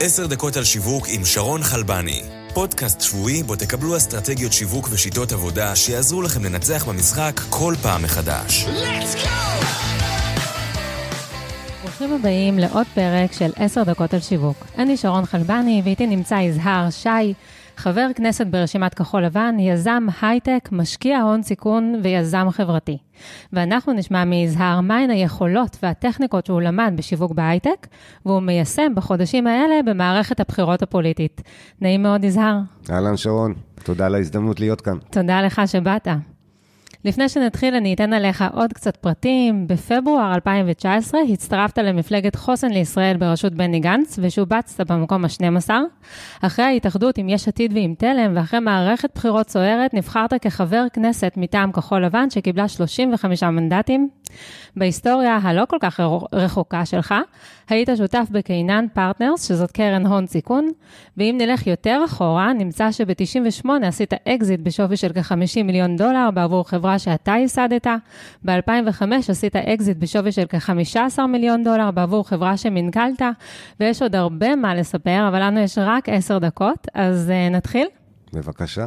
עשר דקות על שיווק עם שרון חלבני. פודקאסט שבועי בו תקבלו אסטרטגיות שיווק ושיטות עבודה שיעזרו לכם לנצח במשחק כל פעם מחדש. ברוכים הבאים לעוד פרק של עשר דקות על שיווק. אני שרון חלבני ואיתי נמצא יזהר שי, חבר כנסת ברשימת כחול לבן, יזם הייטק, משקיע הון סיכון ויזם חברתי. ואנחנו נשמע מיזהר מהן היכולות והטכניקות שהוא למד בשיווק בהייטק, והוא מיישם בחודשים האלה במערכת הבחירות הפוליטית. נעים מאוד, יזהר. אהלן, שרון. תודה על ההזדמנות להיות כאן. תודה לך שבאת. לפני שנתחיל, אני אתן עליך עוד קצת פרטים. בפברואר 2019 הצטרפת למפלגת חוסן לישראל בראשות בני גנץ, ושובצת במקום ה-12. אחרי ההתאחדות עם יש עתיד ועם תלם, ואחרי מערכת בחירות סוערת, נבחרת כחבר כנסת מטעם כחול לבן, שקיבלה 35 מנדטים. בהיסטוריה הלא כל כך רחוקה שלך, היית שותף ב Canaan Partners, שזאת קרן הון סיכון, ואם נלך יותר אחורה, נמצא שב-98 עשית אקזיט בשווי של כ-50 מיליון דולר בעבור חברה שאתה ייסדת, ב-2005 עשית אקזיט בשווי של כ-15 מיליון דולר בעבור חברה שמנכ"לת, ויש עוד הרבה מה לספר, אבל לנו יש רק 10 דקות, אז אה, נתחיל? בבקשה.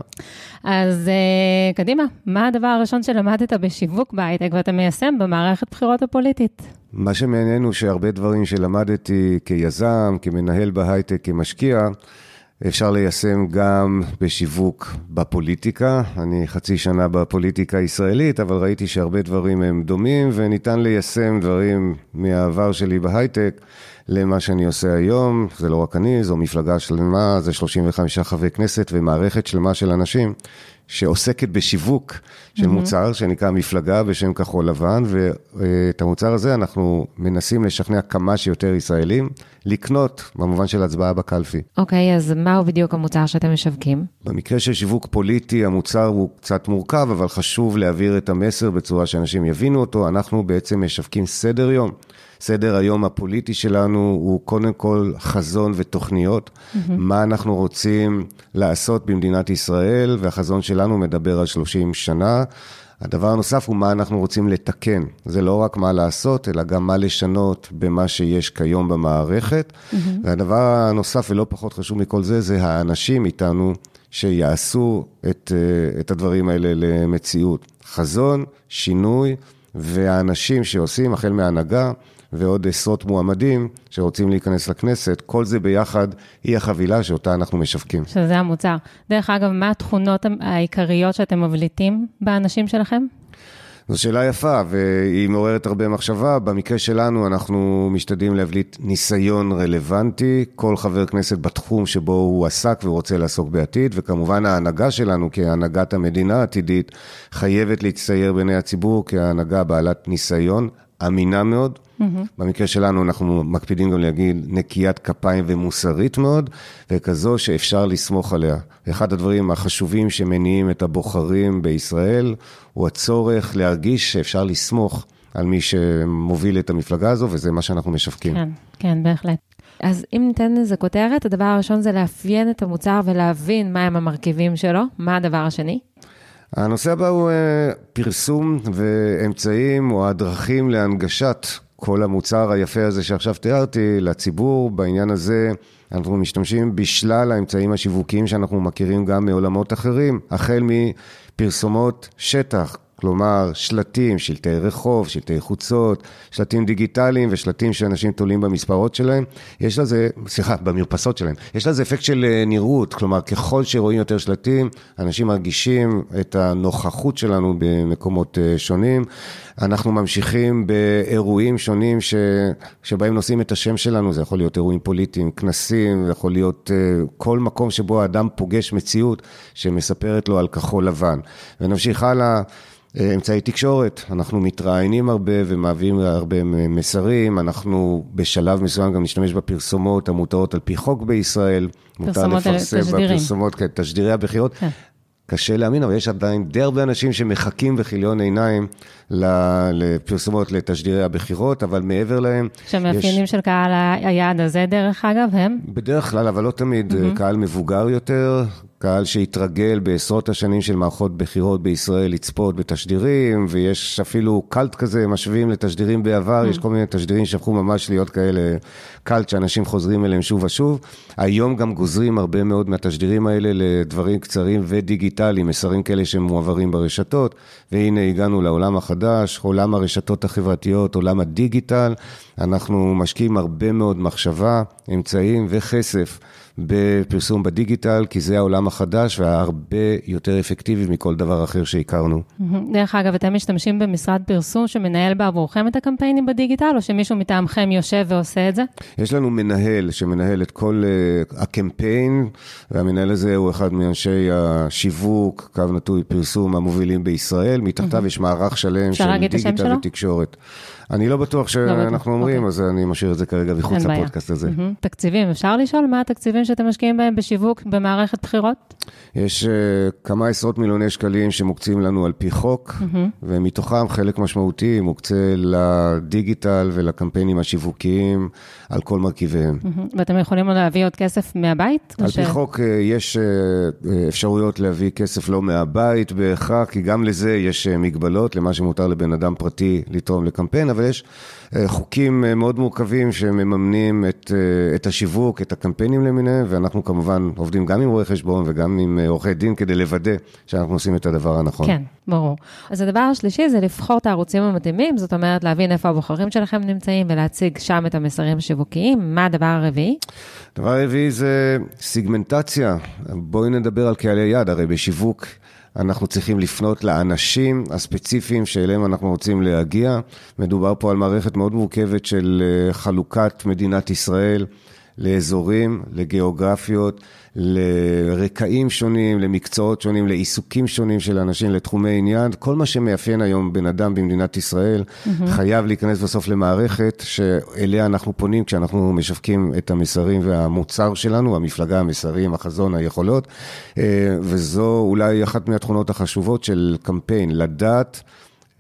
אז אה, קדימה, מה הדבר הראשון שלמדת בשיווק בהייטק ואתה מיישם במערכת בחירות הפוליטית? מה שמעניין הוא שהרבה דברים שלמדתי כיזם, כמנהל בהייטק, כמשקיע, אפשר ליישם גם בשיווק בפוליטיקה. אני חצי שנה בפוליטיקה הישראלית, אבל ראיתי שהרבה דברים הם דומים, וניתן ליישם דברים מהעבר שלי בהייטק למה שאני עושה היום. זה לא רק אני, זו מפלגה שלמה, זה 35 חברי כנסת ומערכת שלמה של אנשים שעוסקת בשיווק של mm-hmm. מוצר שנקרא מפלגה בשם כחול לבן, ואת המוצר הזה אנחנו מנסים לשכנע כמה שיותר ישראלים לקנות, במובן של הצבעה בקלפי. אוקיי, okay, אז מהו בדיוק המוצר שאתם משווקים? במקרה של שיווק פוליטי, המוצר הוא קצת מורכב, אבל חשוב להעביר את המסר בצורה שאנשים יבינו אותו. אנחנו בעצם משווקים סדר יום. סדר היום הפוליטי שלנו הוא קודם כל חזון ותוכניות, mm-hmm. מה אנחנו רוצים לעשות במדינת ישראל, והחזון שלנו מדבר על 30 שנה. הדבר הנוסף הוא מה אנחנו רוצים לתקן. זה לא רק מה לעשות, אלא גם מה לשנות במה שיש כיום במערכת. Mm-hmm. והדבר הנוסף, ולא פחות חשוב מכל זה, זה האנשים איתנו שיעשו את, אה, את הדברים האלה למציאות. חזון, שינוי, והאנשים שעושים, החל מהנהגה, ועוד עשרות מועמדים שרוצים להיכנס לכנסת, כל זה ביחד היא החבילה שאותה אנחנו משווקים. שזה המוצר. דרך אגב, מה התכונות העיקריות שאתם מבליטים באנשים שלכם? זו שאלה יפה, והיא מעוררת הרבה מחשבה. במקרה שלנו, אנחנו משתדלים להבליט ניסיון רלוונטי, כל חבר כנסת בתחום שבו הוא עסק ורוצה לעסוק בעתיד, וכמובן ההנהגה שלנו כהנהגת המדינה העתידית חייבת להצטייר בעיני הציבור כהנהגה בעלת ניסיון, אמינה מאוד. Mm-hmm. במקרה שלנו אנחנו מקפידים גם להגיד נקיית כפיים ומוסרית מאוד, וכזו שאפשר לסמוך עליה. אחד הדברים החשובים שמניעים את הבוחרים בישראל, הוא הצורך להרגיש שאפשר לסמוך על מי שמוביל את המפלגה הזו, וזה מה שאנחנו משווקים. כן, כן, בהחלט. אז אם ניתן לזה כותרת, הדבר הראשון זה לאפיין את המוצר ולהבין מהם המרכיבים שלו. מה הדבר השני? הנושא הבא הוא uh, פרסום ואמצעים או הדרכים להנגשת כל המוצר היפה הזה שעכשיו תיארתי לציבור. בעניין הזה אנחנו משתמשים בשלל האמצעים השיווקיים שאנחנו מכירים גם מעולמות אחרים, החל מפרסומות שטח, כלומר, שלטים, שלטי רחוב, שלטי חוצות, שלטים דיגיטליים ושלטים שאנשים תולים במספרות שלהם, יש לזה, סליחה, במרפסות שלהם, יש לזה אפקט של אה, נראות, כלומר, ככל שרואים יותר שלטים, אנשים מרגישים את הנוכחות שלנו במקומות אה, שונים. אנחנו ממשיכים באירועים שונים ש... שבהם נושאים את השם שלנו, זה יכול להיות אירועים פוליטיים, כנסים, זה יכול להיות uh, כל מקום שבו האדם פוגש מציאות שמספרת לו על כחול לבן. ונמשיך הלאה. אה, אמצעי תקשורת, אנחנו מתראיינים הרבה ומעבירים הרבה מסרים, אנחנו בשלב מסוים גם נשתמש בפרסומות המותרות על פי חוק בישראל. פרסומות אלה, תשדירים. בפרסומות, כן, תשדירי הבחירות. כן. קשה להאמין, אבל יש עדיין די הרבה אנשים שמחכים בכיליון עיניים לפרסומות, לתשדירי הבחירות, אבל מעבר להם... שהמאפיינים יש... של קהל היעד הזה, דרך אגב, הם? בדרך כלל, אבל לא תמיד, mm-hmm. קהל מבוגר יותר, קהל שהתרגל בעשרות השנים של מערכות בחירות בישראל לצפות בתשדירים, ויש אפילו קלט כזה, משווים לתשדירים בעבר, יש כל מיני תשדירים שהפכו ממש להיות כאלה קלט שאנשים חוזרים אליהם שוב ושוב. היום גם גוזרים הרבה מאוד מהתשדירים האלה לדברים קצרים ודיגיטליים, מסרים כאלה שמועברים ברשתות, והנה הגענו לעולם החדש, עולם הרשתות החברתיות, עולם הדיגיטל. אנחנו משקיעים הרבה מאוד מחשבה, אמצעים וכסף. בפרסום בדיגיטל, כי זה העולם החדש והרבה יותר אפקטיבי מכל דבר אחר שהכרנו. דרך אגב, אתם משתמשים במשרד פרסום שמנהל בעבורכם את הקמפיינים בדיגיטל, או שמישהו מטעמכם יושב ועושה את זה? יש לנו מנהל שמנהל את כל uh, הקמפיין, והמנהל הזה הוא אחד מאנשי השיווק, קו נטוי פרסום המובילים בישראל. מתחתיו יש מערך שלם של דיגיטל ותקשורת. אני לא בטוח לא שאנחנו אומרים, אוקיי. אז אני משאיר את זה כרגע מחוץ לפודקאסט הזה. תקציבים, אפשר לשאול מה התקציבים שאתם משקיעים בהם בשיווק במערכת בחירות? יש אה, כמה עשרות מיליוני שקלים שמוקצים לנו על פי חוק, ומתוכם חלק משמעותי מוקצה לדיגיטל ולקמפיינים השיווקיים על כל מרכיביהם. ואתם יכולים להביא עוד כסף מהבית? על פי חוק אה, יש אה, אפשרויות להביא כסף לא מהבית בהכרח, כי גם לזה יש מגבלות, למה שמותר לבן אדם פרטי לתרום לקמפיין, אבל יש אה, חוקים אה, מאוד מורכבים שמממנים את, אה, את השיווק, את הקמפיינים למיניהם, ואנחנו כמובן עובדים גם עם רואי חשבון וגם עם עורכי דין כדי לוודא שאנחנו עושים את הדבר הנכון. כן, ברור. אז הדבר השלישי זה לבחור את הערוצים המתאימים, זאת אומרת להבין איפה הבוחרים שלכם נמצאים ולהציג שם את המסרים השיווקיים. מה הדבר הרביעי? הדבר הרביעי זה סיגמנטציה. בואי נדבר על קהלי יד, הרי בשיווק אנחנו צריכים לפנות לאנשים הספציפיים שאליהם אנחנו רוצים להגיע. מדובר פה על מערכת מאוד מורכבת של אה, חלוקת מדינת ישראל לאזורים, לגיאוגרפיות, לרקעים שונים, למקצועות שונים, לעיסוקים שונים של אנשים, לתחומי עניין. כל מה שמאפיין היום בן אדם במדינת ישראל mm-hmm. חייב להיכנס בסוף למערכת שאליה אנחנו פונים כשאנחנו משווקים את המסרים והמוצר שלנו, המפלגה, המסרים, החזון, היכולות. אה, וזו אולי אחת מהתכונות החשובות של קמפיין, לדעת.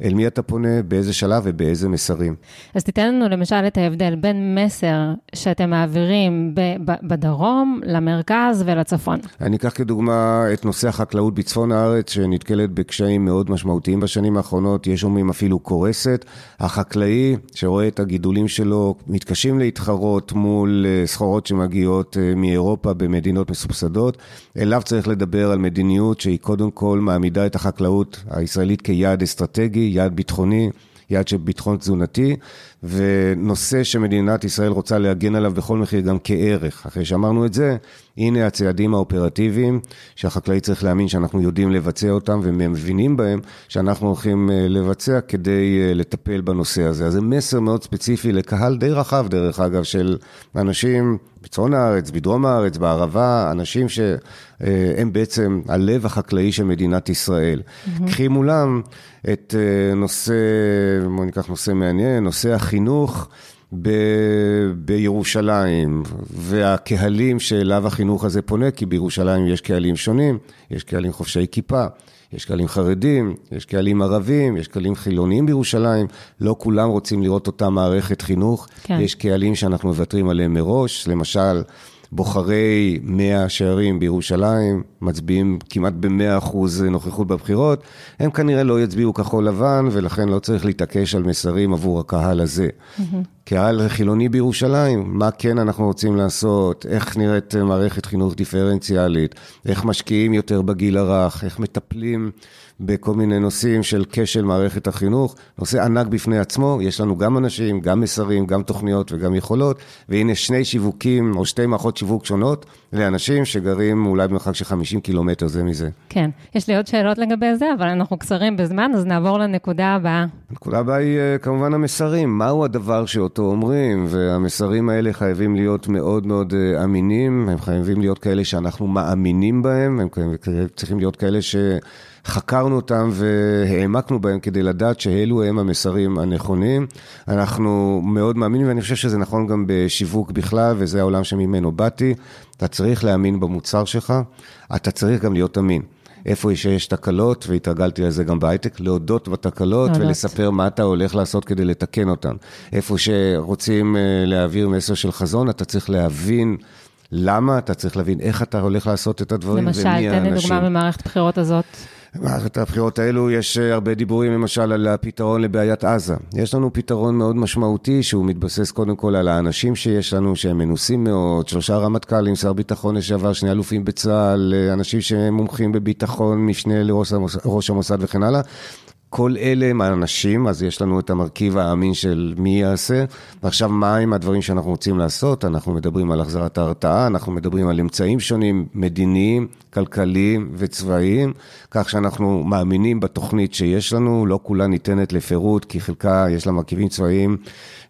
אל מי אתה פונה, באיזה שלב ובאיזה מסרים. אז תיתן לנו למשל את ההבדל בין מסר שאתם מעבירים בדרום, למרכז ולצפון. אני אקח כדוגמה את נושא החקלאות בצפון הארץ, שנתקלת בקשיים מאוד משמעותיים בשנים האחרונות, יש אומרים אפילו קורסת. החקלאי שרואה את הגידולים שלו, מתקשים להתחרות מול אה, סחורות שמגיעות אה, מאירופה במדינות מסובסדות. אליו צריך לדבר על מדיניות שהיא קודם כל מעמידה את החקלאות הישראלית כיעד אסטרטגי. יעד ביטחוני, יעד של ביטחון תזונתי, ונושא שמדינת ישראל רוצה להגן עליו בכל מחיר גם כערך. אחרי שאמרנו את זה, הנה הצעדים האופרטיביים שהחקלאי צריך להאמין שאנחנו יודעים לבצע אותם ומבינים בהם שאנחנו הולכים אה, לבצע כדי אה, לטפל בנושא הזה. אז זה מסר מאוד ספציפי לקהל די רחב, דרך אגב, של אנשים בצפון הארץ, בדרום הארץ, בערבה, אנשים שהם בעצם הלב החקלאי של מדינת ישראל. Mm-hmm. קחי מולם את אה, נושא, בואו ניקח נושא מעניין, נושא החינוך. ב, בירושלים, והקהלים שאליו החינוך הזה פונה, כי בירושלים יש קהלים שונים, יש קהלים חובשי כיפה, יש קהלים חרדים, יש קהלים ערבים, יש קהלים חילוניים בירושלים, לא כולם רוצים לראות אותה מערכת חינוך, כן. יש קהלים שאנחנו מוותרים עליהם מראש, למשל, בוחרי מאה שערים בירושלים, מצביעים כמעט ב-100% נוכחות בבחירות, הם כנראה לא יצביעו כחול לבן, ולכן לא צריך להתעקש על מסרים עבור הקהל הזה. Mm-hmm. קהל חילוני בירושלים, מה כן אנחנו רוצים לעשות, איך נראית מערכת חינוך דיפרנציאלית, איך משקיעים יותר בגיל הרך, איך מטפלים בכל מיני נושאים של כשל מערכת החינוך, נושא ענק בפני עצמו, יש לנו גם אנשים, גם מסרים, גם תוכניות וגם יכולות, והנה שני שיווקים או שתי מערכות שיווק שונות לאנשים שגרים אולי במרחק של 50 קילומטר זה מזה. כן, יש לי עוד שאלות לגבי זה, אבל אנחנו קצרים בזמן, אז נעבור לנקודה הבאה. הנקודה הבאה היא אה, כמובן המסרים, מהו הדבר שאותו אומרים, והמסרים האלה חייבים להיות מאוד מאוד אה, אמינים, הם חייבים להיות כאלה שאנחנו מאמינים בהם, הם צריכים להיות כאלה ש... חקרנו אותם והעמקנו בהם כדי לדעת שאלו הם המסרים הנכונים. אנחנו מאוד מאמינים, ואני חושב שזה נכון גם בשיווק בכלל, וזה העולם שממנו באתי. אתה צריך להאמין במוצר שלך, אתה צריך גם להיות אמין. איפה שיש תקלות, והתרגלתי לזה גם בהייטק, להודות בתקלות ולספר מה אתה הולך לעשות כדי לתקן אותן. איפה שרוצים אה, להעביר מסר של חזון, אתה צריך להבין למה, אתה צריך להבין איך אתה הולך לעשות את הדברים למשל, ומי האנשים. תן לי דוגמה ממערכת הבחירות הזאת. במערכת הבחירות האלו יש אה, הרבה דיבורים למשל על הפתרון לבעיית עזה. יש לנו פתרון מאוד משמעותי שהוא מתבסס קודם כל על האנשים שיש לנו שהם מנוסים מאוד, שלושה רמטכ"לים, שר ביטחון לשעבר, שני אלופים בצה"ל, אה, אנשים שהם מומחים בביטחון, משנה לראש המוסד וכן הלאה. כל אלה הם האנשים, אז יש לנו את המרכיב האמין של מי יעשה. ועכשיו, מה עם הדברים שאנחנו רוצים לעשות? אנחנו מדברים על החזרת ההרתעה, אנחנו מדברים על אמצעים שונים, מדיניים, כלכליים וצבאיים, כך שאנחנו מאמינים בתוכנית שיש לנו, לא כולה ניתנת לפירוט, כי חלקה יש לה מרכיבים צבאיים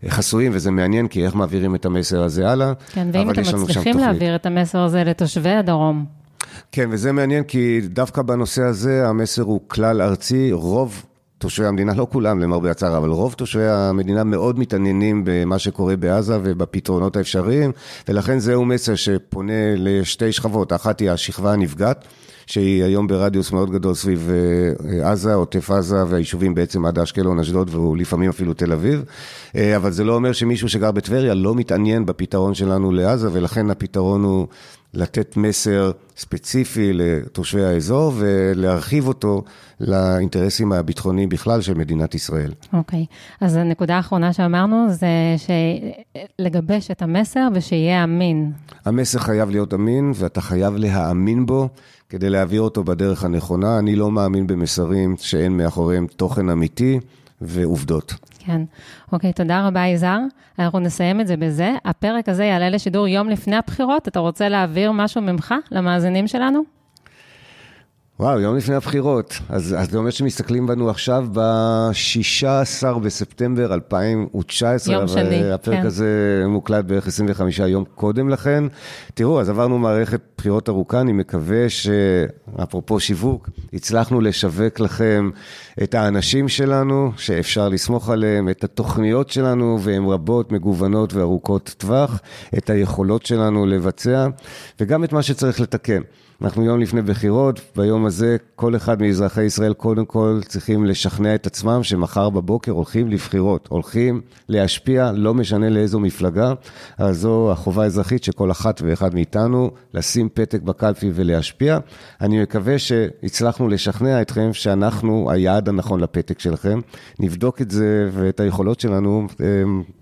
חסויים, וזה מעניין, כי איך מעבירים את המסר הזה הלאה. כן, ואם אתם מצליחים להעביר את המסר הזה לתושבי הדרום. כן, וזה מעניין, כי דווקא בנושא הזה המסר הוא כלל ארצי, רוב תושבי המדינה, לא כולם למרבה הצער, אבל רוב תושבי המדינה מאוד מתעניינים במה שקורה בעזה ובפתרונות האפשריים, ולכן זהו מסר שפונה לשתי שכבות, אחת היא השכבה הנפגעת. שהיא היום ברדיוס מאוד גדול סביב אה, עזה, עוטף עזה והיישובים בעצם עד אשקלון, אשדוד ולפעמים אפילו תל אביב. אה, אבל זה לא אומר שמישהו שגר בטבריה לא מתעניין בפתרון שלנו לעזה, ולכן הפתרון הוא לתת מסר ספציפי לתושבי האזור ולהרחיב אותו לאינטרסים הביטחוניים בכלל של מדינת ישראל. אוקיי, okay. אז הנקודה האחרונה שאמרנו זה לגבש את המסר ושיהיה אמין. המסר חייב להיות אמין ואתה חייב להאמין בו כדי להעביר אותו בדרך הנכונה. אני לא מאמין במסרים שאין מאחוריהם תוכן אמיתי ועובדות. כן. אוקיי, תודה רבה, יזהר. אנחנו נסיים את זה בזה. הפרק הזה יעלה לשידור יום לפני הבחירות. אתה רוצה להעביר משהו ממך למאזינים שלנו? וואו, יום לפני הבחירות. אז, אז זה אומר שמסתכלים בנו עכשיו ב-16 בספטמבר 2019. יום שני, הפרק כן. הזה מוקלט בערך 25 יום קודם לכן. תראו, אז עברנו מערכת בחירות ארוכה, אני מקווה שאפרופו שיווק, הצלחנו לשווק לכם את האנשים שלנו, שאפשר לסמוך עליהם, את התוכניות שלנו, והן רבות, מגוונות וארוכות טווח, את היכולות שלנו לבצע, וגם את מה שצריך לתקן. אנחנו יום לפני בחירות, ביום הזה כל אחד מאזרחי ישראל קודם כל צריכים לשכנע את עצמם שמחר בבוקר הולכים לבחירות, הולכים להשפיע, לא משנה לאיזו מפלגה, אז זו החובה האזרחית של כל אחת ואחד מאיתנו, לשים פתק בקלפי ולהשפיע. אני מקווה שהצלחנו לשכנע אתכם שאנחנו היעד הנכון לפתק שלכם. נבדוק את זה ואת היכולות שלנו אה,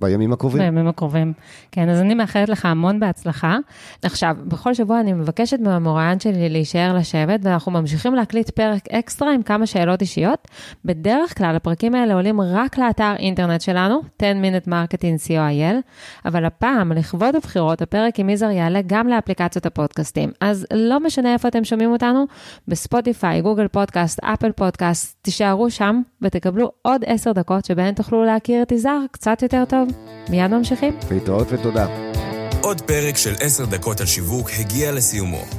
בימים הקרובים. בימים הקרובים. כן, אז אני מאחלת לך המון בהצלחה. עכשיו, בכל שבוע אני מבקשת מהמוראיין שלי להישאר לשבת, ואנחנו ממשיכים להקליט פרק אקסטרה עם כמה שאלות אישיות. בדרך כלל הפרקים האלה עולים רק לאתר אינטרנט שלנו, 10-Minute Marketing co.il, אבל הפעם, לכבוד הבחירות, הפרק עם יזהר יעלה גם לאפליקציות הפודקאסטים. אז לא משנה איפה אתם שומעים אותנו, בספוטיפיי, גוגל פודקאסט, אפל פודקאסט, תישארו שם ותקבלו עוד 10 דקות שבהן תוכלו להכיר את יזהר קצת יותר טוב. מיד ממשיכים. להתראות ותודה. עוד פרק של 10 דקות על שיווק הגיע לסיומו.